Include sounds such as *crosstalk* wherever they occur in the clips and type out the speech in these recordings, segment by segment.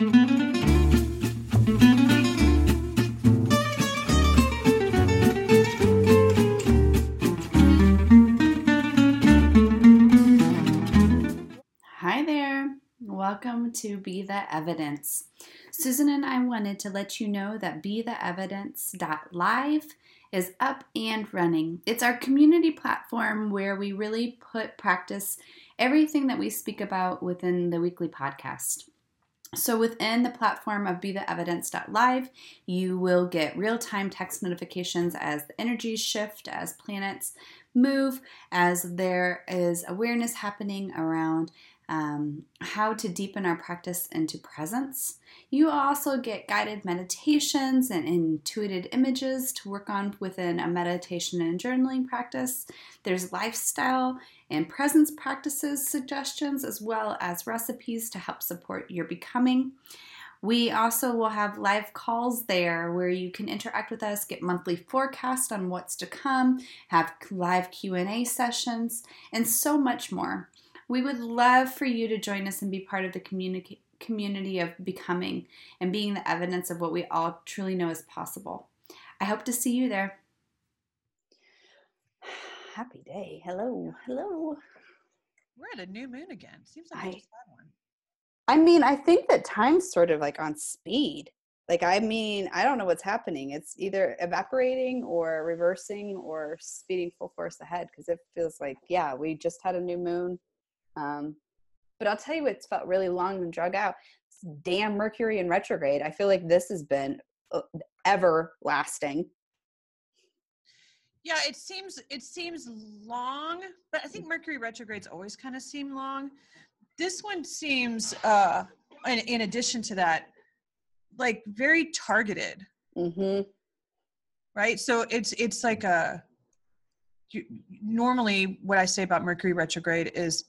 Hi there. Welcome to Be the Evidence. Susan and I wanted to let you know that Be the Evidence.live is up and running. It's our community platform where we really put practice everything that we speak about within the weekly podcast. So, within the platform of Be the Evidence.live, you will get real time text notifications as the energies shift, as planets move, as there is awareness happening around um, how to deepen our practice into presence. You also get guided meditations and intuited images to work on within a meditation and journaling practice. There's lifestyle and presence practices suggestions, as well as recipes to help support your becoming. We also will have live calls there where you can interact with us, get monthly forecast on what's to come, have live Q&A sessions, and so much more. We would love for you to join us and be part of the communi- community of becoming and being the evidence of what we all truly know is possible. I hope to see you there. Happy day. Hello. Hello. We're at a new moon again. Seems like I- we just had one. I mean, I think that time's sort of like on speed. Like, I mean, I don't know what's happening. It's either evaporating or reversing or speeding full force ahead because it feels like, yeah, we just had a new moon. Um, but I'll tell you what's felt really long and drug out. It's damn Mercury in retrograde. I feel like this has been uh, everlasting. Yeah, it seems it seems long, but I think Mercury retrogrades always kind of seem long. This one seems, uh, in, in addition to that, like very targeted, Mm-hmm. right? So it's it's like a. You, normally, what I say about Mercury retrograde is,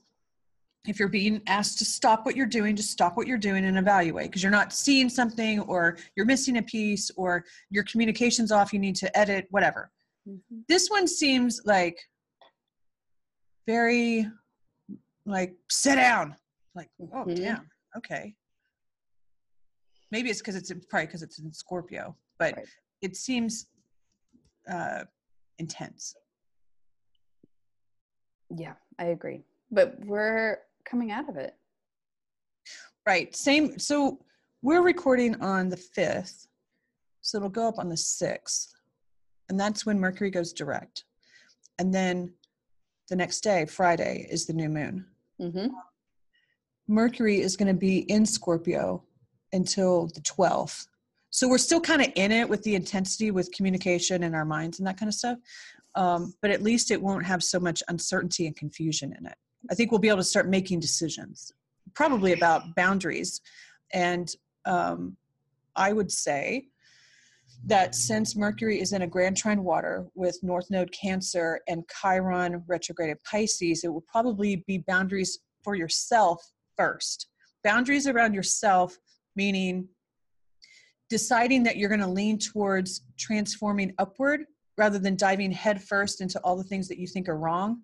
if you're being asked to stop what you're doing, just stop what you're doing and evaluate because you're not seeing something or you're missing a piece or your communication's off. You need to edit, whatever. Mm-hmm. this one seems like very like sit down like oh Mhm. damn okay maybe it's because it's probably because it's in scorpio but Right. it seems uh intense Yeah, I agree. But we're coming out of it. right same so we're recording on the 5th so it'll go up on the 6th and that's when mercury goes direct and then the next day friday is the new moon Mm-hmm. Mercury is going to be in Scorpio until the 12th. So we're still kind of in it with the intensity with communication and our minds and that kind of stuff. Um, but at least it won't have so much uncertainty and confusion in it. I think we'll be able to start making decisions, probably about boundaries. And um, I would say that since Mercury is in a grand trine water with North Node Cancer and Chiron retrograde Pisces, it will probably be boundaries for yourself first. Boundaries around yourself, meaning deciding that you're going to lean towards transforming upward rather than diving headfirst into all the things that you think are wrong.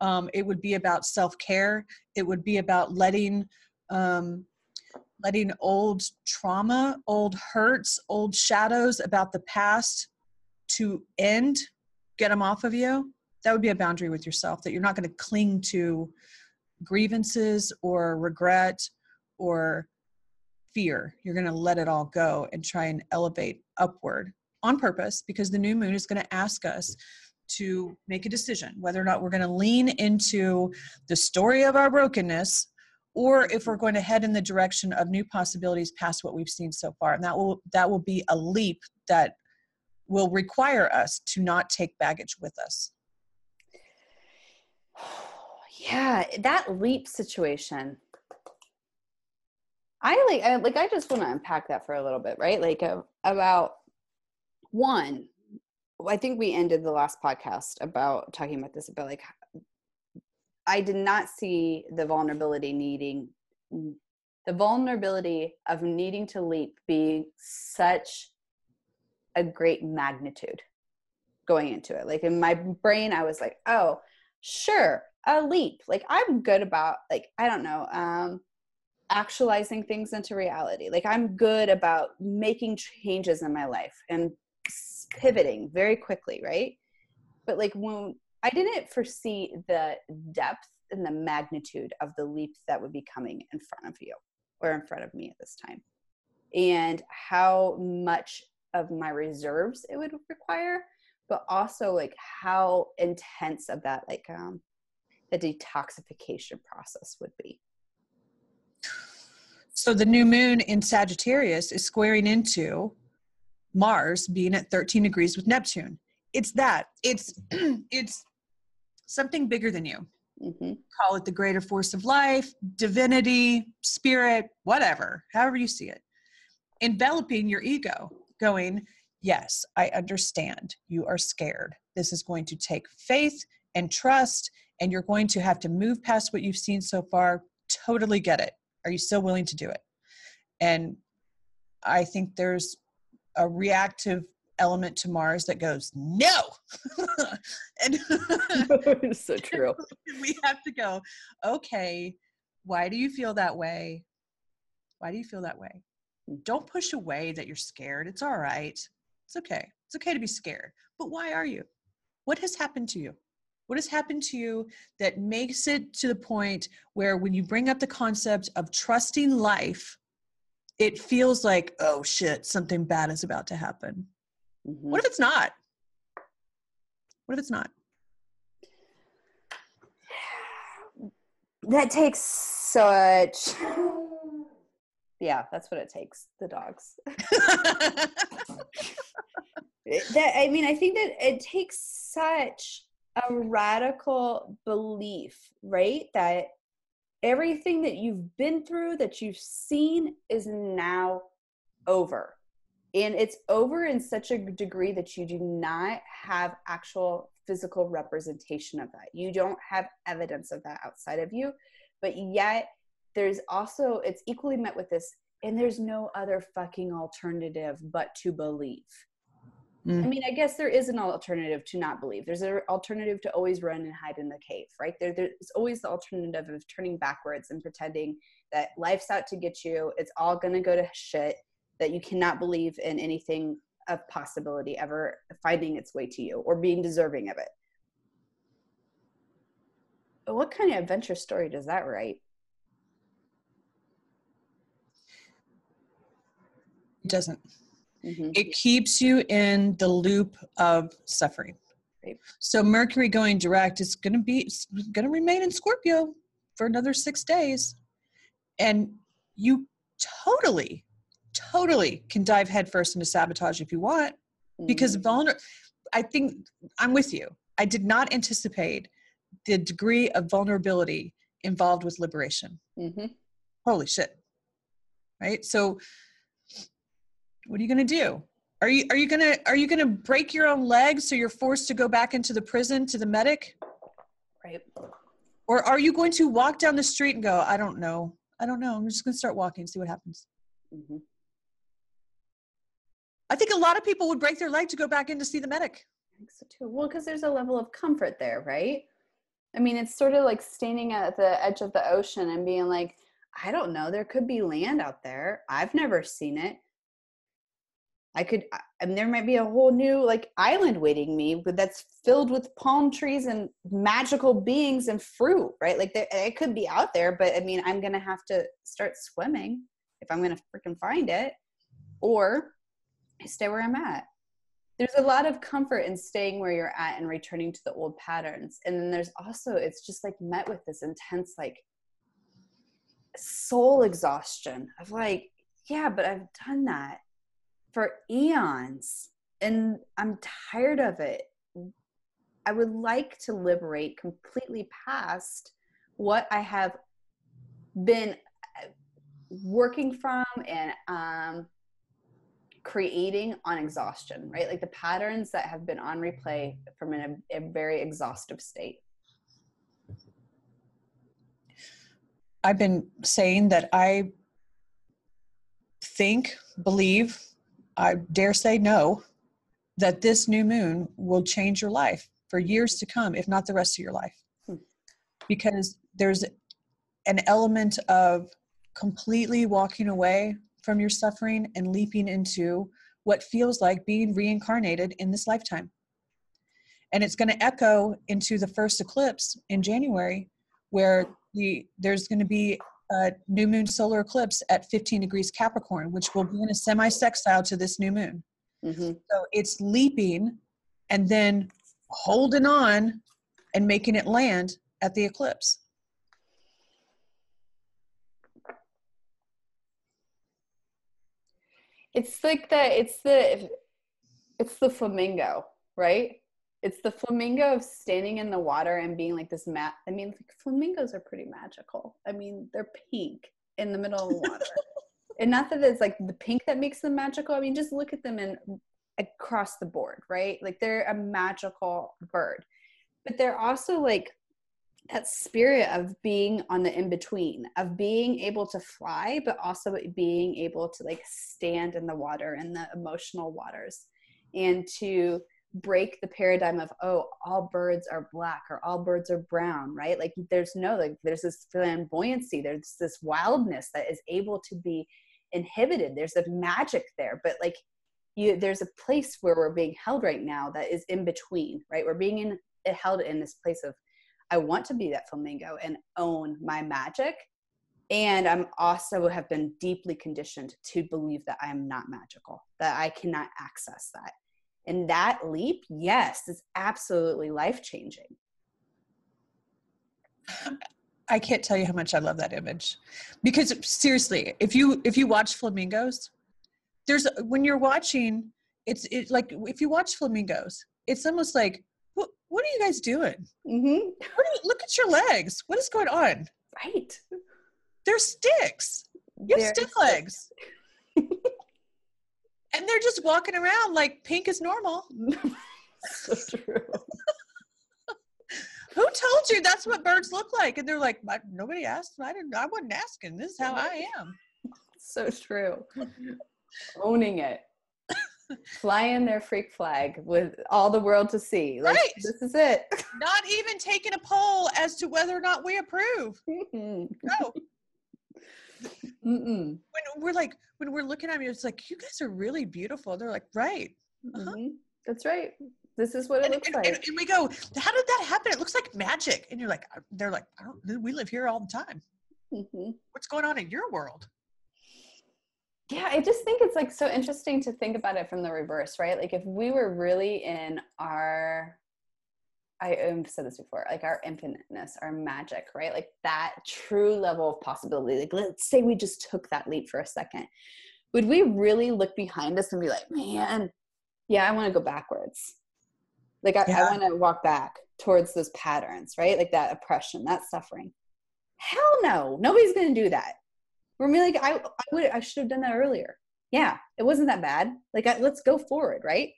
Um, it would be about self care. It would be about letting um, letting old trauma, old hurts, old shadows about the past to end, get them off of you. That would be a boundary with yourself that you're not going to cling to grievances or regret or fear. You're going to let it all go and try and elevate upward on purpose because the new moon is going to ask us to make a decision whether or not we're going to lean into the story of our brokenness or if we're going to head in the direction of new possibilities past what we've seen so far and that will that will be a leap that will require us to not take baggage with us. *sighs* Yeah that leap situation. I like I, like i just want to unpack that for a little bit right? Like uh, about one i think we ended the last podcast about talking about this about like i did not see the vulnerability needing the vulnerability of needing to leap being such a great magnitude going into it like in my brain i was like oh sure a leap like i'm good about like i don't know um actualizing things into reality. Like I'm good about making changes in my life and pivoting very quickly, right? But like when I didn't foresee the depth and the magnitude of the leap that would be coming in front of you or in front of me at this time. And how much of my reserves it would require but also like how intense of that like um the detoxification process would be. So the new moon in sagittarius is squaring into mars being at 13 degrees with neptune. It's that. It's *clears throat* it's something bigger than you. Mm-hmm. call it the greater force of life divinity spirit whatever however you see it. Enveloping your ego going yes i understand. You are scared. This is going to take faith and trust and you're going to have to move past what you've seen so far. Totally get it. Are you still willing to do it? And i think there's a reactive element to Mars that goes, no. *laughs* and *laughs* it's so true. *laughs* We have to go, okay, why do you feel that way? Why do you feel that way? Don't push away that you're scared. It's all right. It's okay. It's okay to be scared. But why are you? What has happened to you? What has happened to you that makes it to the point where when you bring up the concept of trusting life, it feels like, oh shit, something bad is about to happen. Mm-hmm. What if it's not? What if it's not? That takes such. *laughs* Yeah, that's what it takes. The dogs. *laughs* that I mean, I think that it takes such a radical belief, right? That everything that you've been through, that you've seen, is now over and it's over in such a degree that you do not have actual physical representation of that. You don't have evidence of that outside of you but yet there's also it's equally met with this and there's no other fucking alternative but to believe. Mm. i mean i guess there is an alternative to not believe. There's an alternative to always run and hide in the cave right? There there's always the alternative of turning backwards and pretending that life's out to get you. It's all going to go to shit that you cannot believe in anything of possibility ever finding its way to you or being deserving of it. What kind of adventure story does that write? It doesn't. Mm-hmm. It keeps you in the loop of suffering. Right. So Mercury going direct is going to be going to remain in Scorpio for another 6 days. And you totally totally can dive headfirst into sabotage if you want because mm-hmm. vulner i think i'm with you. I did not anticipate the degree of vulnerability involved with liberation. Mm-hmm. holy shit. Right? So what are you going to do? Are you are you going to are you going to break your own legs so you're forced to go back into the prison to the medic? Right. Or are you going to walk down the street and go i don't know. I don't know. I'm just going to start walking see what happens. Mm-hmm. I think a lot of people would break their leg to go back in to see the medic. I think so too. Well, because there's a level of comfort there, right? I mean, it's sort of like standing at the edge of the ocean and being like, I don't know, there could be land out there. I've never seen it. I could, I and there might be a whole new like island waiting me, but that's filled with palm trees and magical beings and fruit, right? Like it could be out there, but I mean, I'm gonna have to start swimming if I'm gonna freaking find it, or I stay where I'm at. There's a lot of comfort in staying where you're at and returning to the old patterns. And then there's also, it's just like met with this intense, like, soul exhaustion of like, yeah, but I've done that for eons and I'm tired of it. I would like to liberate completely past what I have been working from and um, creating on exhaustion, right? Like the patterns that have been on replay from a, a very exhaustive state. I've been saying that I think, believe, I dare say no, that this new moon will change your life for years to come, if not the rest of your life. Hmm. Because there's an element of completely walking away from your suffering and leaping into what feels like being reincarnated in this lifetime. And it's going to echo into the first eclipse in January, where the, there's going to be a new moon solar eclipse at 15 degrees Capricorn, which will be in a semi sextile to this new moon. Mm-hmm. So it's leaping and then holding on and making it land at the eclipse. It's like the it's the it's the flamingo, right? It's the flamingo of standing in the water and being like this mat. I mean, like, flamingos are pretty magical. I mean, they're pink in the middle of the water. *laughs* and not that it's like the pink that makes them magical. I mean, just look at them and across the board, right? Like they're a magical bird. But they're also like that spirit of being on the in between of being able to fly but also being able to like stand in the water in the emotional waters and to break the paradigm of oh all birds are black or all birds are brown right? Like there's no like there's this flamboyancy there's this wildness that is able to be inhibited. There's a magic there but like you there's a place where we're being held right now that is in between right? We're being in, held in this place of I want to be that flamingo and own my magic. And I'm also have been deeply conditioned to believe that I am not magical, that I cannot access that. And that leap, yes, is absolutely life changing. I can't tell you how much I love that image. Because seriously, if you if you watch flamingos, there's when you're watching, it's it like if you watch flamingos, it's almost like what are you guys doing? Mm-hmm. You, look at your legs. What is going on? Right. They're sticks. You have stick legs. and they're just walking around like pink is normal. *laughs* so true. Who told you that's what birds look like? And they're like, nobody asked. I didn't. I wasn't asking. This is how I am. So true. *laughs* Owning it flying their freak flag with all the world to see. Like, right. This is it. *laughs* Not even taking a poll as to whether or not we approve. no. *laughs* Mm-mm. When we're like, when we're looking at me, it's like, you guys are really beautiful. They're like, right. Uh-huh. Mm-hmm. That's right. This is what it and, looks and, like. And, and, we go, how did that happen? It looks like magic. And you're like, they're like, I don't, we live here all the time. Mm-hmm. What's going on in your world? Yeah i just think it's like so interesting to think about it from the reverse right? Like if we were really in our i've said this before like our infiniteness our magic right? Like that true level of possibility like let's say we just took that leap for a second would we really look behind us and be like man yeah i want to go backwards. Like i, yeah. I want to walk back towards those patterns right? Like that oppression that suffering. Hell no nobody's going to do that we're like, I, I would, I should have done that earlier. Yeah, it wasn't that bad. Like, I, let's go forward, right?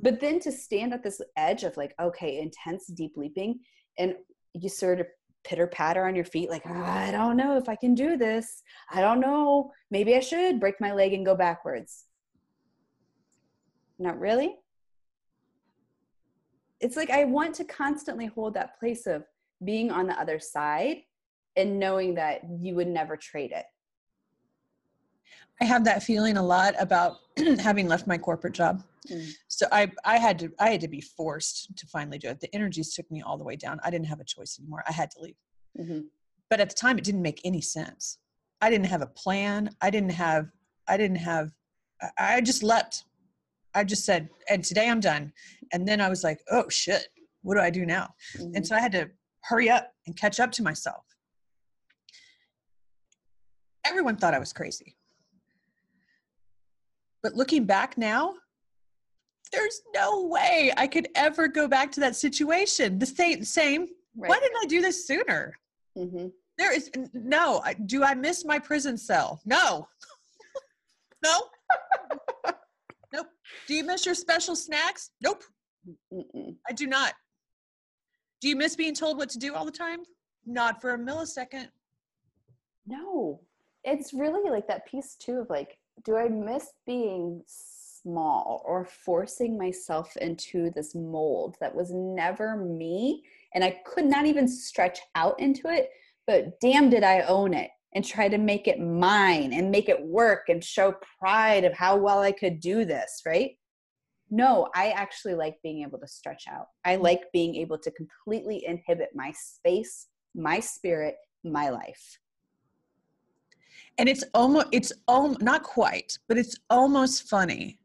But then to stand at this edge of like, okay, intense, deep leaping, and you sort of pitter patter on your feet, like, oh, I don't know if I can do this. I don't know. Maybe I should break my leg and go backwards. Not really. It's like I want to constantly hold that place of being on the other side and knowing that you would never trade it. I have that feeling a lot about *clears throat* having left my corporate job. Mm. So I I had to I had to be forced to finally do it. The energies took me all the way down. I didn't have a choice anymore. I had to leave. Mm-hmm. But at the time, it didn't make any sense. I didn't have a plan. I didn't have. I didn't have. I just leapt. I just said, and today I'm done. And then I was like, oh shit, what do I do now? Mm-hmm. And so I had to hurry up and catch up to myself. Everyone thought I was crazy. But looking back now, there's no way I could ever go back to that situation. The same, same. Right. Why didn't I do this sooner? Mm-hmm. There is no. Do I miss my prison cell? No. *laughs* no. nope. Do you miss your special snacks? Nope. Mm-mm. I do not. Do you miss being told what to do all the time? Not for a millisecond. No. It's really like that piece too of like do I miss being small or forcing myself into this mold that was never me and I could not even stretch out into it, but damn did I own it and try to make it mine and make it work and show pride of how well I could do this, right? No, I actually like being able to stretch out. I mm. like being able to completely inhibit my space, my spirit, my life. And it's almost, it's almost, not quite, but it's almost funny.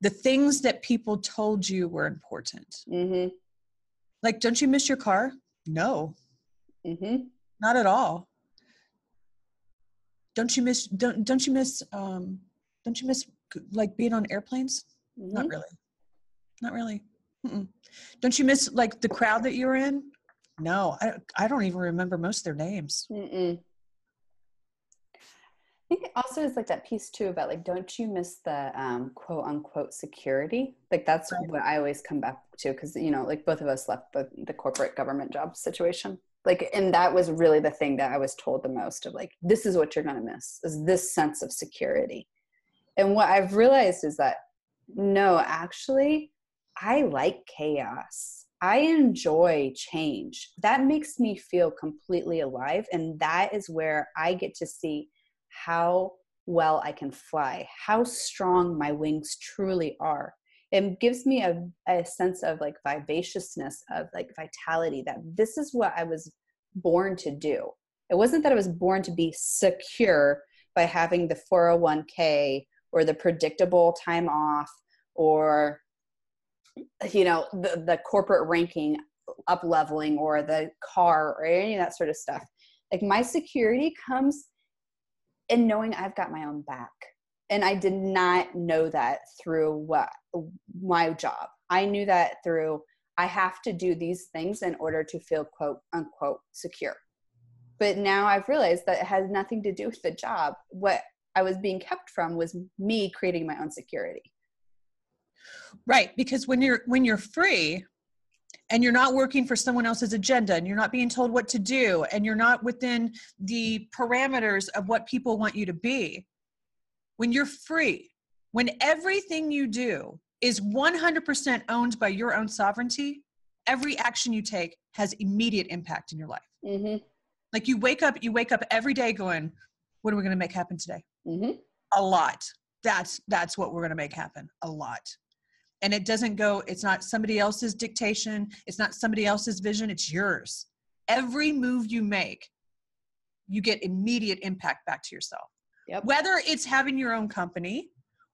The things that people told you were important. Mm-hmm. Like, don't you miss your car? No, Mm-hmm. not at all. Don't you miss, don't, don't you miss, um, don't you miss like being on airplanes? Not Mm-hmm. really. Not really. Mm-mm. Don't you miss like the crowd that you're in? No, I, I don't even remember most of their names. Mm-mm. I think it also is like that piece too about like, don't you miss the um, quote unquote security? Like that's Right. what I always come back to because you know, like both of us left the the corporate government job situation. Like, and that was really the thing that I was told the most of like, this is what you're gonna miss is this sense of security. And what I've realized is that no, actually, I like chaos. I enjoy change. That makes me feel completely alive. And that is where I get to see how well I can fly, how strong my wings truly are. It gives me a, a sense of like vivaciousness, of like vitality that this is what I was born to do. It wasn't that I was born to be secure by having the 401k or the predictable time off or you know the, the corporate ranking up leveling or the car or any of that sort of stuff like my security comes in knowing i've got my own back. And i did not know that through what my job. I knew that through i have to do these things in order to feel quote unquote secure. But now i've realized that it has nothing to do with the job. What i was being kept from was me creating my own security. Right, because when you're when you're free and you're not working for someone else's agenda and you're not being told what to do and you're not within the parameters of what people want you to be. When you're free, when everything you do is 100% owned by your own sovereignty, every action you take has immediate impact in your life. mm-hmm. Like you wake up, you wake up every day going, what are we going to make happen today? Mm-hmm. a lot that's that's what we're going to make happen a lot and it doesn't go it's not somebody else's dictation it's not somebody else's vision it's yours every move you make you get immediate impact back to yourself Yep. whether it's having your own company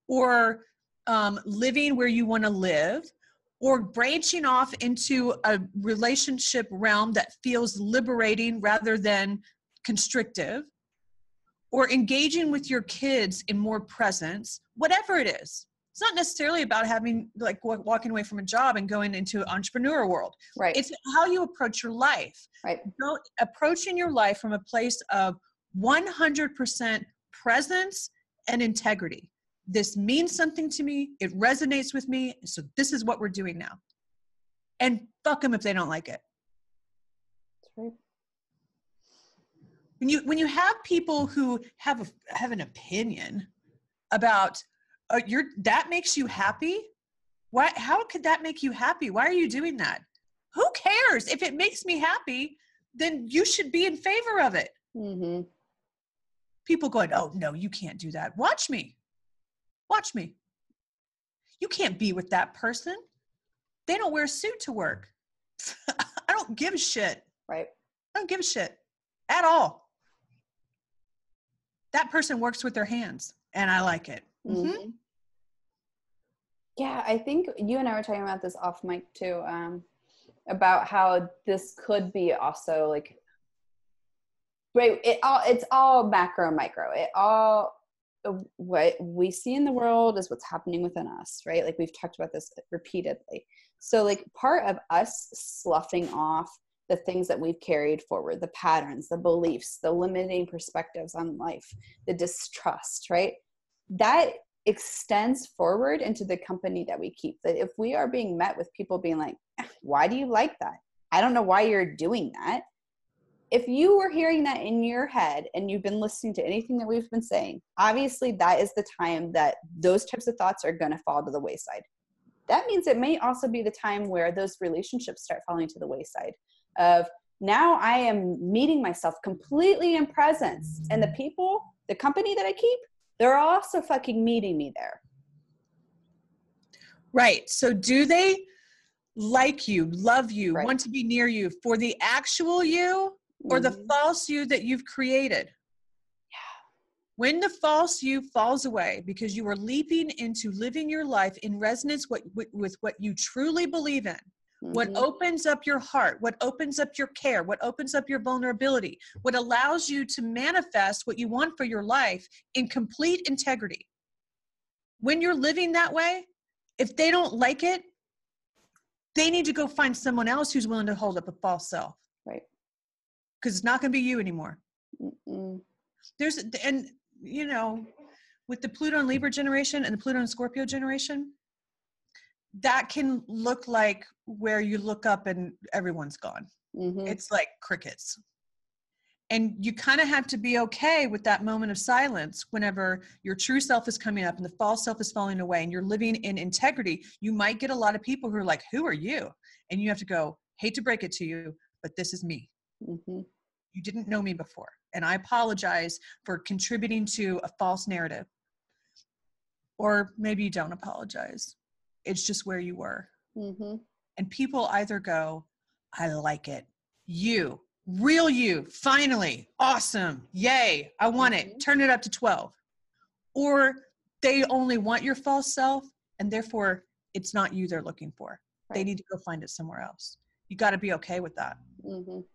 or um, living where you want to live or branching off into a relationship realm that feels liberating rather than constrictive or engaging with your kids in more presence, whatever it is. It's not necessarily about having like wa- walking away from a job and going into an entrepreneur world. Right. It's how you approach your life. right. Go, approaching your life from a place of 100% presence and integrity. This means something to me. It resonates with me. So this is what we're doing now. And fuck them if they don't like it. Right. when you when you have people who have a, have an opinion about uh, your that makes you happy? Why how could that make you happy? Why are you doing that? Who cares? If it makes me happy then you should be in favor of it. Mm-hmm. people going oh no you can't do that. Watch me. Watch me. You can't be with that person. They don't wear a suit to work. *laughs* I don't give a shit. Right. I don't give a shit. At all. That person works with their hands, and I like it. Mhm. Mhm. Yeah, I think you and I were talking about this off mic too, um, about how this could be also like, right? It all it's all macro, micro. It all what we see in the world is what's happening within us, right? Like we've talked about this repeatedly. So, like part of us sloughing off the things that we've carried forward, the patterns, the beliefs, the limiting perspectives on life, the distrust, right? That extends forward into the company that we keep. That if we are being met with people being like, ah, why do you like that? I don't know why you're doing that. If you were hearing that in your head and you've been listening to anything that we've been saying, obviously that is the time that those types of thoughts are going to fall to the wayside. That means it may also be the time where those relationships start falling to the wayside of now I am meeting myself completely in presence. And the people, the company that I keep, they're also fucking meeting me there. Right. So do they like you, love you, Right. want to be near you for the actual you or the Mhm. false you that you've created? Yeah. When the false you falls away because you are leaping into living your life in resonance with what you truly believe in, what Mhm. opens up your heart, what opens up your care, what opens up your vulnerability, what allows you to manifest what you want for your life in complete integrity. When you're living that way, if they don't like it, they need to go find someone else who's willing to hold up a false self Right. because it's not going to be you anymore. Mm-mm. There's, and you know, with the Pluto and Libra generation and the Pluto and Scorpio generation, that can look like where you look up and everyone's gone. Mhm. It's like crickets. And you kind of have to be okay with that moment of silence whenever your true self is coming up and the false self is falling away and you're living in integrity. You might get a lot of people who are like, Who are you? And you have to go, Hate to break it to you, but this is me. Mhm. You didn't know me before. And I apologize for contributing to a false narrative. Or maybe you don't apologize. It's just where you were. Mhm. and people either go, I like it. You, real you, finally, awesome, yay, I want it, Mhm. turn it up to 12. Or they only want your false self, and therefore it's not you they're looking for. They need to go find it somewhere else. You got to be okay with that. Mhm.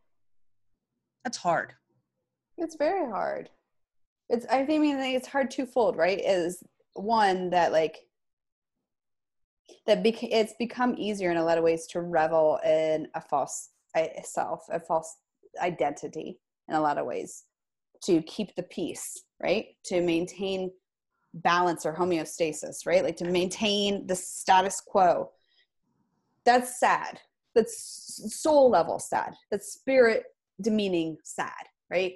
That's hard. It's very hard. It's I think I mean it's hard twofold, right? Is one that like that bec- it's become easier in a lot of ways to revel in a false self, a false identity in a lot of ways to keep the peace, right? To maintain balance or homeostasis, right? Like to maintain the status quo. That's sad. That's soul level sad. That's spirit demeaning sad, right?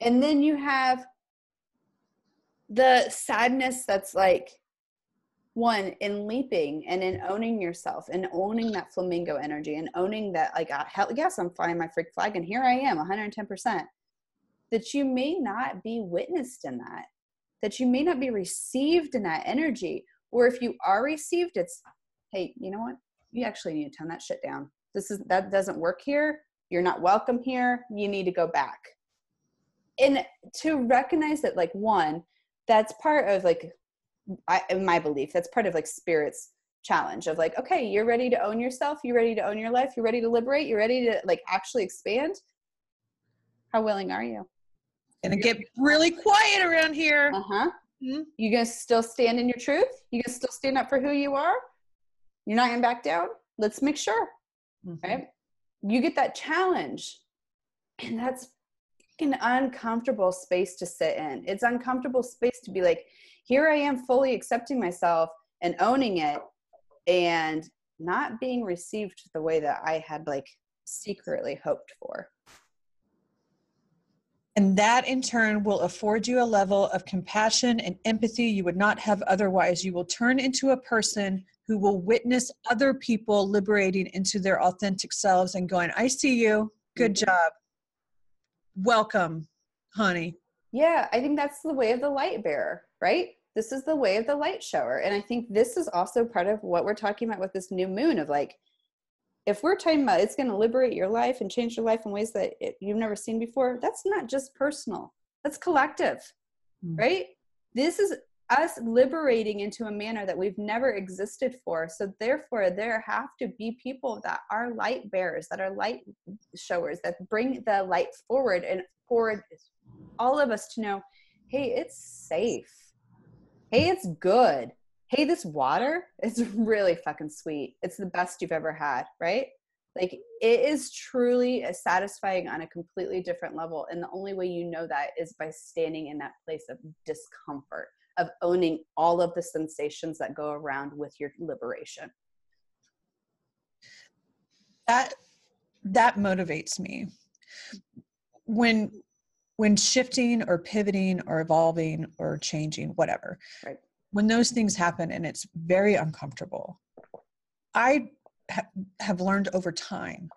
And then you have the sadness that's like one in leaping and in owning yourself and owning that flamingo energy and owning that like uh, hell yes i'm flying my freak flag and here i am 110% that you may not be witnessed in that that you may not be received in that energy or if you are received it's hey you know what? You actually need to tone that shit down. This is that doesn't work here. You're not welcome here. You need to go back. And to recognize that like one that's part of like I, in my belief that's part of like spirit's challenge of like okay you're ready to own yourself you're ready to own your life you're ready to liberate you're ready to like actually expand. How willing are you? Gonna get really quiet around here. uh-huh. Mhm. you gonna still stand in your truth? You gonna still stand up for who you are? You're not gonna back down? Let's make sure Mhm. right? You get that challenge and that's an uncomfortable space to sit in. It's uncomfortable space to be like here i am fully accepting myself and owning it and not being received the way that i had like secretly hoped for And that in turn will afford you a level of compassion and empathy you would not have otherwise. You will turn into a person who will witness other people liberating into their authentic selves and going, I see you. Good Mhm. job. Welcome, honey. Yeah, I think that's the way of the light bearer, right? This is the way of the light shower. And I think this is also part of what we're talking about with this new moon of like, if we're talking about it's going to liberate your life and change your life in ways that it, you've never seen before, that's not just personal, that's collective, Mm. right? This is us liberating into a manner that we've never existed for. So, therefore, there have to be people that are light bearers, that are light showers, that bring the light forward and forward all of us to know hey, it's safe. Hey, it's good. Hey, this water is *laughs* really fucking sweet. It's the best you've ever had, right? Like it is truly satisfying on a completely different level. And the only way you know that is by standing in that place of discomfort, of owning all of the sensations that go around with your liberation. That that motivates me. When when shifting or pivoting or evolving or changing, whatever. Right. When those things happen and it's very uncomfortable, I ha- have learned over time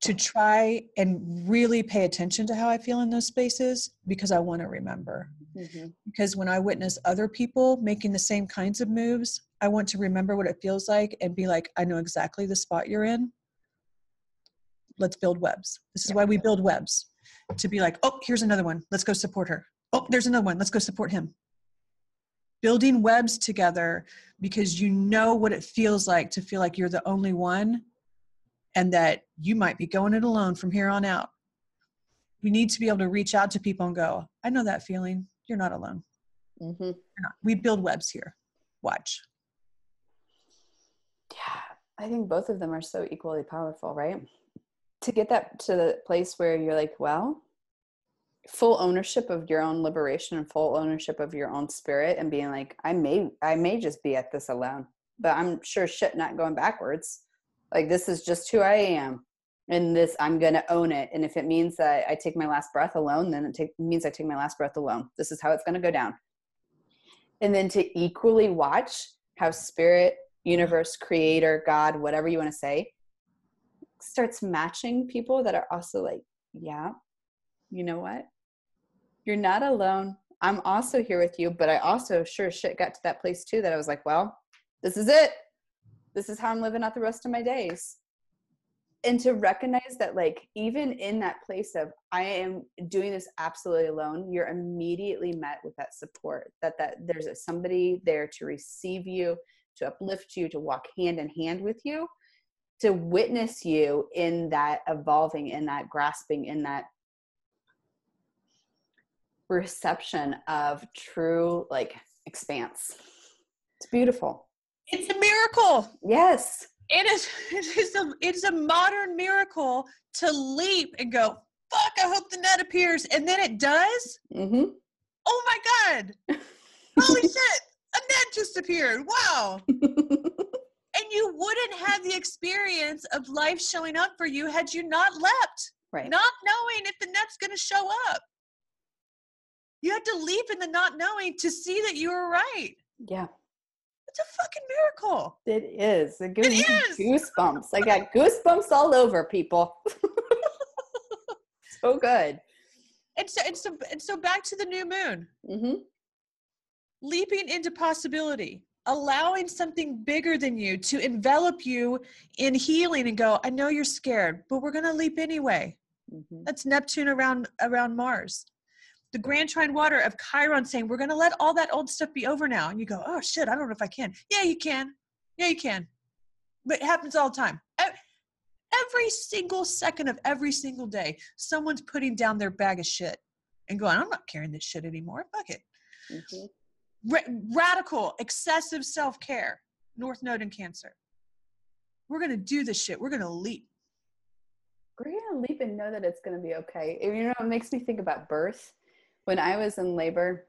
to try and really pay attention to how I feel in those spaces because I want to remember. Mhm. Because when I witness other people making the same kinds of moves, I want to remember what it feels like and be like, I know exactly the spot you're in. Let's build webs. This is why we build webs to be like, oh, here's another one. Let's go support her. Oh, there's another one. Let's go support him. Building webs together because you know what it feels like to feel like you're the only one and that you might be going it alone from here on out. We need to be able to reach out to people and go, I know that feeling. You're not alone. Mhm. You're not. We build webs here. Watch. Yeah, I think both of them are so equally powerful, right? To get that to the place where you're like, well, full ownership of your own liberation and full ownership of your own spirit and being like, I may I may just be at this alone, but I'm sure shit not going backwards. Like this is just who I am. And this I'm gonna own it. And if it means that I take my last breath alone, then it take, means I take my last breath alone. This is how it's gonna go down. And then to equally watch how spirit universe, creator, God, whatever you want to say, starts matching people that are also like, yeah, you know what? You're not alone. I'm also here with you, but I also sure shit got to that place too that I was like, well, this is it. This is how I'm living out the rest of my days. And to recognize that, like, even in that place of I am doing this absolutely alone, you're immediately met with that support. That that there's a, somebody there to receive you, to uplift you, to walk hand in hand with you, to witness you in that evolving, in that grasping, in that reception of true like expanse. It's beautiful. It's a miracle. Yes. It is. *laughs* It is a. It's a modern miracle to leap and go. Fuck! I hope the net appears, and then it does. hmm Oh my god! *laughs* Holy shit! A net just appeared. Wow! *laughs* You wouldn't have the experience of life showing up for you had you not leapt, right. not knowing if the net's going to show up. You had to leap in the not knowing to see that you were right. yeah. It's a fucking miracle. It is. It gives It me is. goosebumps. I got goosebumps all over, people. *laughs* so good. And so, and so, and so back to the new moon. Mm-hmm. leaping into possibility, allowing something bigger than you to envelop you in healing and go, I know you're scared, but we're going to leap anyway. hmm That's Neptune around around Mars. The grand trine water of Chiron saying, We're going to let all that old stuff be over now. And you go, Oh shit, I don't know if I can. Yeah, you can. Yeah, you can. But it happens all the time. Every single second of every single day, someone's putting down their bag of shit and going, I'm not carrying this shit anymore. Fuck it hmm ra- radical, excessive self care, North Node in Cancer. We're going to do this shit. We're going to leap. We're gonna leap and know that it's gonna be okay. You know, it makes me think about birth. When I was in labor,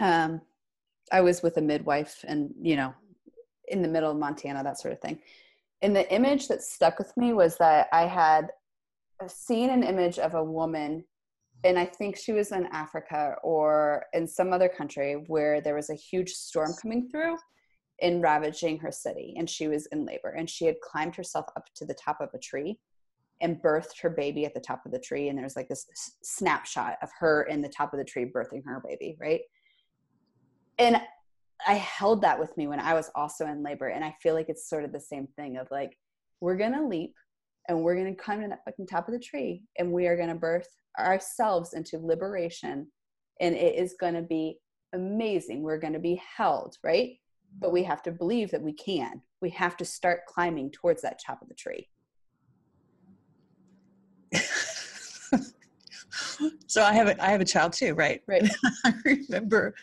um, I was with a midwife, and you know, in the middle of Montana, that sort of thing. And the image that stuck with me was that I had seen an image of a woman, and I think she was in Africa or in some other country where there was a huge storm coming through and ravaging her city, and she was in labor, and she had climbed herself up to the top of a tree and birthed her baby at the top of the tree. And there's like this snapshot of her in the top of the tree birthing her baby right? And i held that with me when i was also in labor. And i feel like it's sort of the same thing of like we're gonna leap and we're gonna climb to that fucking top of the tree and we are gonna birth ourselves into liberation and it is gonna be amazing we're gonna be held right but we have to believe that we can we have to start climbing towards that top of the tree *laughs* so I have a, I have a child too, right? right *laughs* I remember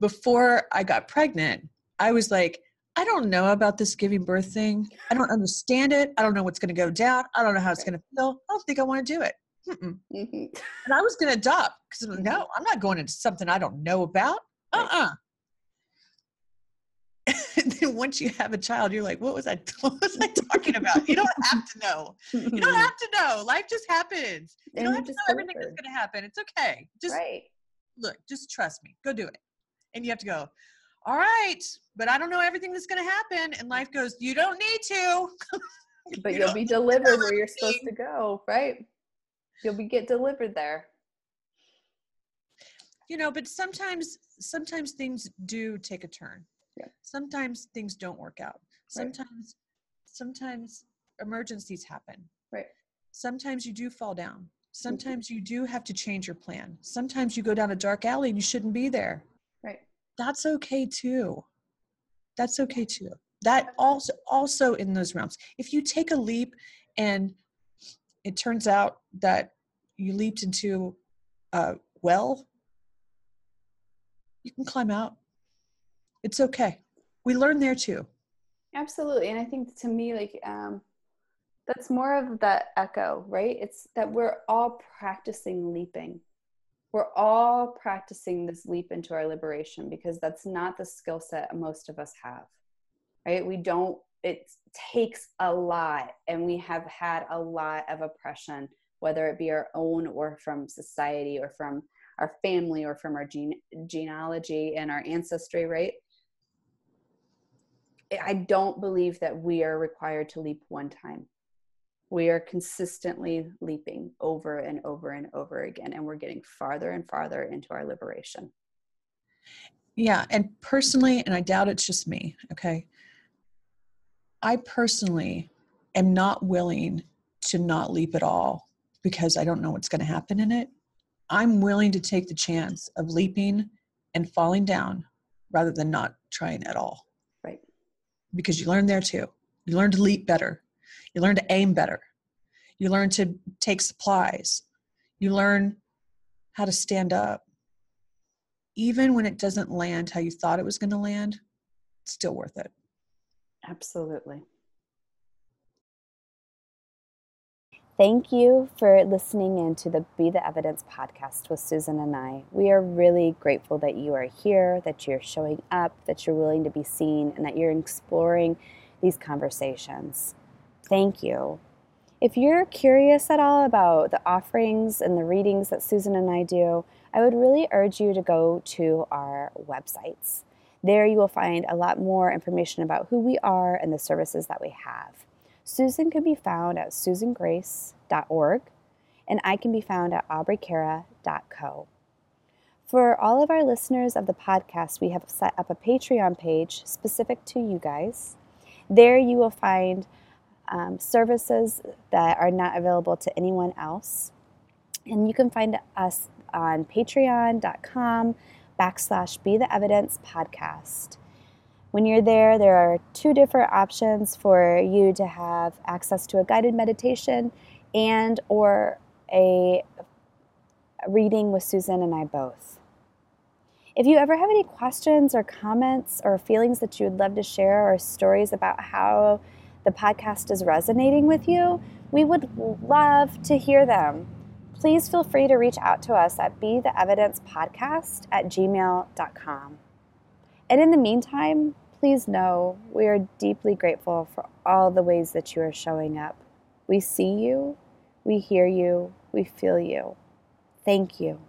before I got pregnant, I was like, I don't know about this giving birth thing. I don't understand it. I don't know what's going to go down. I don't know how it's going to feel. I don't think I want to do it. Mm-mm. Mhm. And I was going to adopt because no, I'm not going into something I don't know about. Right. Uh-uh. *laughs* and then once you have a child, you're like, what was I, *laughs* what was I talking about? You don't have to know. You don't have to know. Life just happens. You And don't have to know everything that's going to happen. It's okay. Just right look, just trust me. Go do it. And you have to go, all right, but I don't know everything that's going to happen. And life goes, you don't need to. *laughs* but you'll be delivered where you're supposed to go, right? You'll be get delivered there. You know, but sometimes sometimes things do take a turn. Yeah. Sometimes things don't work out. Right. Sometimes sometimes emergencies happen. Right. Sometimes you do fall down. Mm-hmm. Sometimes you do have to change your plan. Sometimes you go down a dark alley and you shouldn't be there. Right. That's okay too. That's okay too. That also also in those realms. If you take a leap and it turns out that you leaped into a well, you can climb out. It's okay. We learn there too. Absolutely. And I think to me, like, um, that's more of that echo, right? It's that we're all practicing leaping. We're all practicing this leap into our liberation because that's not the skill set most of us have, right? We don't, it takes a lot, and we have had a lot of oppression, whether it be our own or from society or from our family or from our gene- genealogy and our ancestry, right? I don't believe that we are required to leap one time. We are consistently leaping over and over and over again and we're getting farther and farther into our liberation. Yeah and personally and i doubt it's just me okay i personally am not willing to not leap at all because i don't know what's going to happen in it i'm willing to take the chance of leaping and falling down rather than not trying at all right because you learn there too you learn to leap better you learn to aim better. You learn to take supplies. You learn how to stand up. Even when it doesn't land how you thought it was going to land, it's still worth it. Absolutely. Thank you for listening in to the Be the Evidence podcast with Susan and I. We are really grateful that you are here, that you're showing up, that you're willing to be seen, and that you're exploring these conversations. Thank you. If you're curious at all about the offerings and the readings that Susan and I do, I would really urge you to go to our websites. There you will find a lot more information about who we are and the services that we have. Susan can be found at susangrace.org, and I can be found at aubreycara.co. For all of our listeners of the podcast, we have set up a Patreon page specific to you guys. There you will find um, services that are not available to anyone else. And you can find us on patreon.com backslash be the evidence podcast. When you're there, there are two different options for you to have access to a guided meditation and or a reading with Susan and I both. If you ever have any questions or comments or feelings that you would love to share or stories about how the podcast is resonating with you, we would love to hear them. Please feel free to reach out to us at be the evidence podcast at gmail.com. And in the meantime, please know we are deeply grateful for all the ways that you are showing up. We see you, we hear you, we feel you. Thank you.